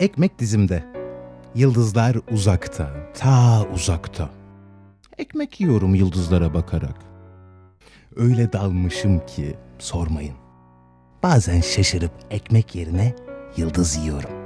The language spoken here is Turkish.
Ekmek dizimde. Yıldızlar uzakta, ta uzakta. Ekmek yiyorum yıldızlara bakarak. Öyle dalmışım ki sormayın. Bazen şaşırıp ekmek yerine yıldız yiyorum.